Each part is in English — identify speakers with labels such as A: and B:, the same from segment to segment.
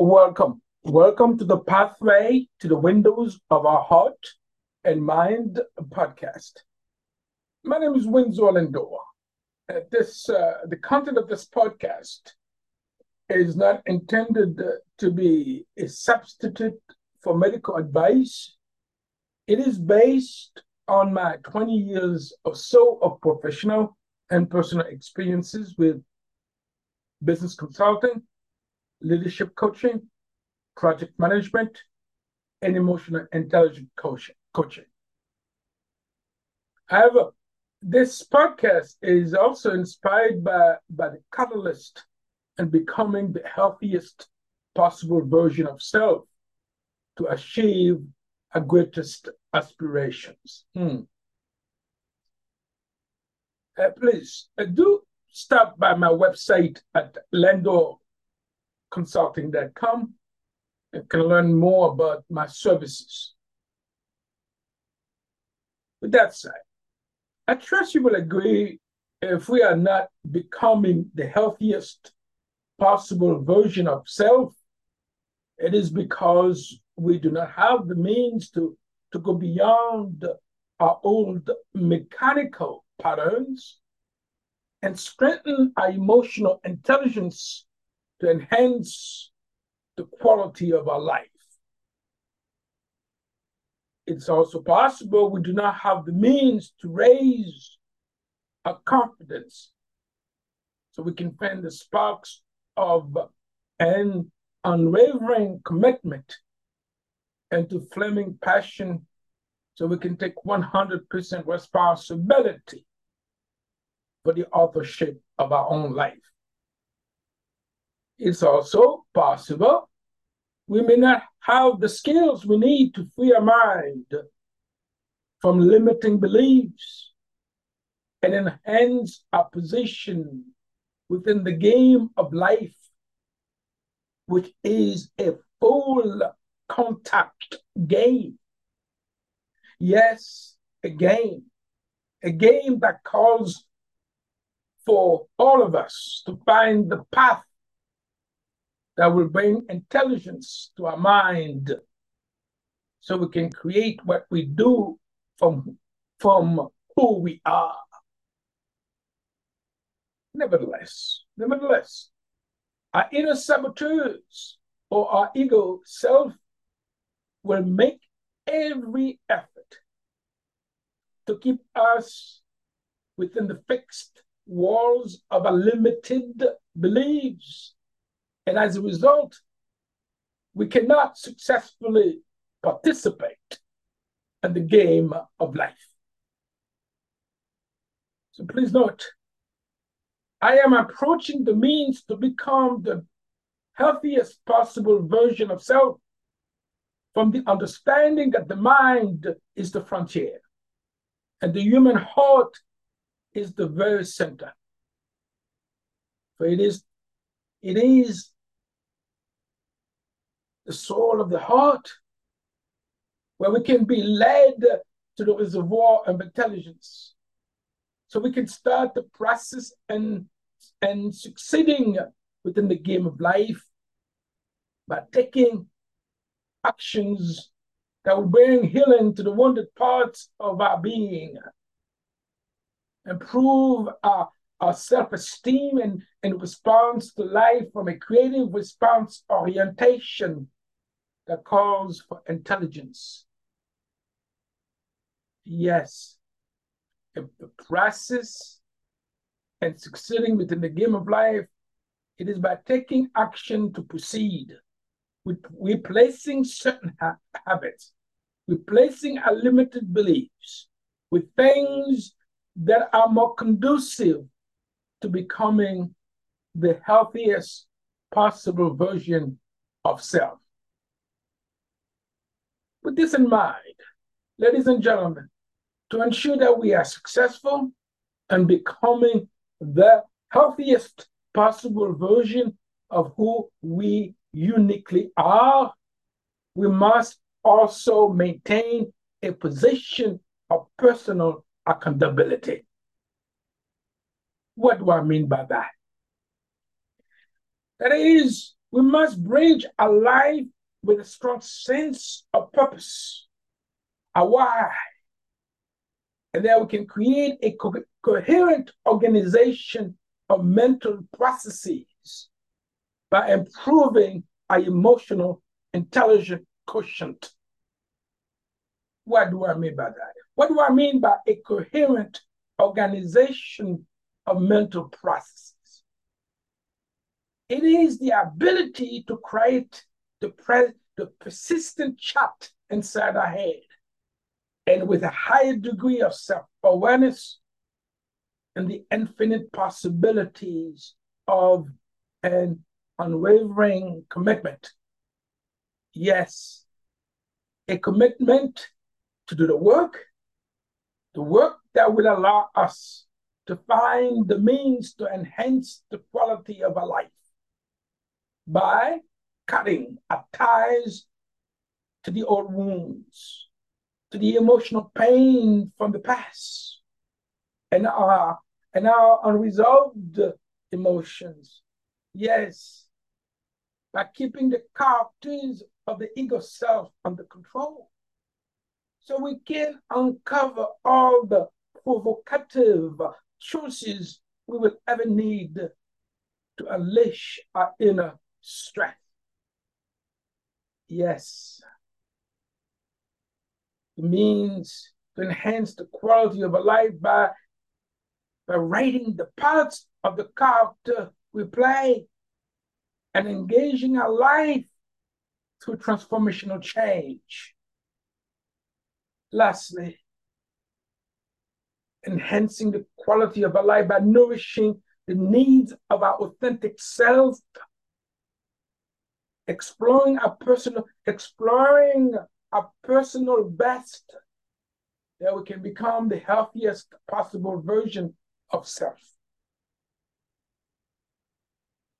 A: Welcome. Welcome to the Pathway to the Windows of Our Heart and Mind podcast. My name is Windsor Lindor. Uh, this, uh, the content of this podcast is not intended uh, to be a substitute for medical advice. It is based on my 20 years or so of professional and personal experiences with business consulting, leadership coaching, project management, and emotional intelligence coaching. coaching. However, this podcast is also inspired by, by the catalyst and becoming the healthiest possible version of self to achieve our greatest aspirations. Hmm. Uh, please uh, do stop by my website at lendorconsulting.com and can learn more about my services. With that said, I trust you will agree if we are not becoming the healthiest possible version of self, it is because we do not have the means to, to go beyond our old mechanical patterns and strengthen our emotional intelligence to enhance the quality of our life. It's also possible we do not have the means to raise our confidence so we can fan the sparks of an unwavering commitment and to flaming passion so we can take 100% responsibility for the authorship of our own life. It's also possible we may not have the skills we need to free our mind from limiting beliefs and enhance our position within the game of life, which is a full contact game. Yes, a game, a game that calls for all of us to find the path that will bring intelligence to our mind so we can create what we do from, from who we are. Nevertheless, nevertheless, our inner saboteurs or our ego self will make every effort to keep us within the fixed walls of our limited beliefs and as a result, we cannot successfully participate in the game of life. So please note, I am approaching the means to become the healthiest possible version of self from the understanding that the mind is the frontier and the human heart is the very center. For it is, it is the soul of the heart, where we can be led to the reservoir of intelligence. So we can start the process and, and succeeding within the game of life by taking actions that will bring healing to the wounded parts of our being, improve our, our self esteem and, and response to life from a creative response orientation that calls for intelligence. Yes, if the process and succeeding within the game of life, it is by taking action to proceed, with replacing certain ha- habits, replacing our limited beliefs with things that are more conducive to becoming the healthiest possible version of self. With this in mind, ladies and gentlemen, to ensure that we are successful and becoming the healthiest possible version of who we uniquely are, we must also maintain a position of personal accountability. What do I mean by that? That is, We must bridge a life with a strong sense of purpose, a why, and then we can create a co- coherent organization of mental processes by improving our emotional intelligence quotient. What do I mean by that? What do I mean by a coherent organization of mental processes? It is the ability to create the, pre- the persistent chat inside our head and with a higher degree of self awareness and the infinite possibilities of an unwavering commitment. Yes, a commitment to do the work, the work that will allow us to find the means to enhance the quality of our life by cutting our ties to the old wounds, to the emotional pain from the past, and our and our unresolved emotions. Yes, by keeping the characters of the ego self under control. So we can uncover all the provocative choices we will ever need to unleash our inner strength. Yes. It means to enhance the quality of a life by, by writing the parts of the character we play and engaging our life through transformational change. Lastly, enhancing the quality of our life by nourishing the needs of our authentic self, exploring our personal, exploring our personal best, that we can become the healthiest possible version of self.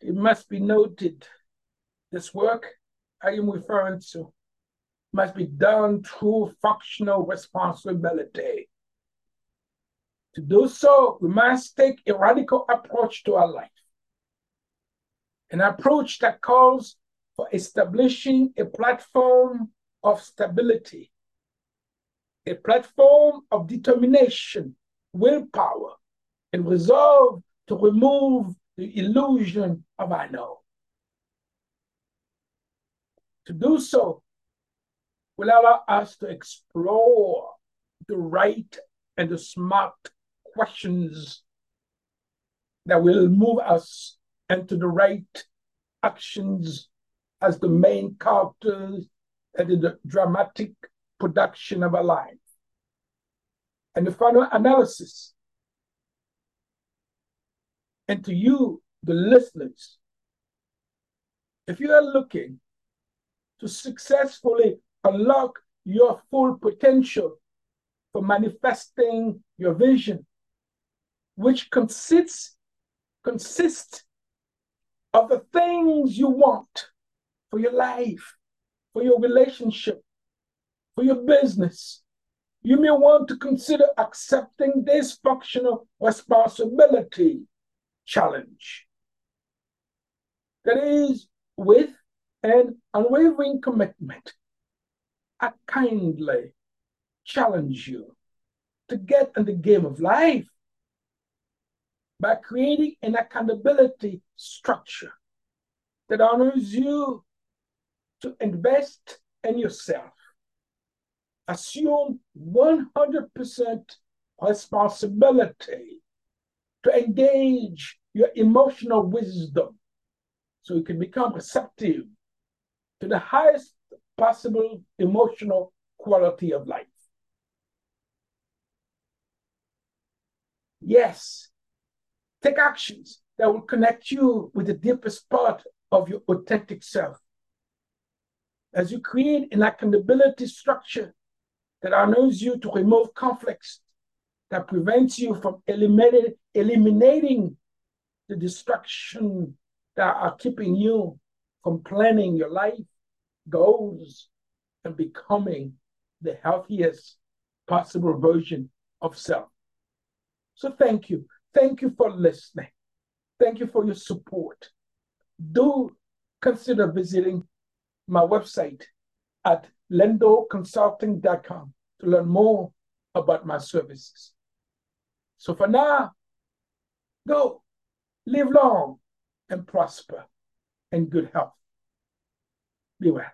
A: It must be noted this work I am referring to must be done through functional responsibility. To do so, we must take a radical approach to our life, an approach that calls for establishing a platform of stability, a platform of determination, willpower, and resolve to remove the illusion of I know. To do so will allow us to explore the right and the smart questions that will move us into the right actions as the main characters and in the dramatic production of a life. And the final analysis and to you, the listeners, if you are looking to successfully unlock your full potential for manifesting your vision, which consists consists of the things you want for your life, for your relationship, for your business. You may want to consider accepting this functional responsibility challenge. That is, with an unwavering commitment, I kindly challenge you to get in the game of life by creating an accountability structure that honors you to invest in yourself. Assume 100% responsibility to engage your emotional wisdom so you can become receptive to the highest possible emotional quality of life. Yes, take actions that will connect you with the deepest part of your authentic self. As you create an accountability structure that allows you to remove conflicts that prevents you from eliminating, the distraction that are keeping you from planning your life goals and becoming the healthiest possible version of self. So thank you. Thank you for listening. Thank you for your support. Do consider visiting my website at lendoconsulting.com to learn more about my services. So for now, go live long and prosper in good health. Be well.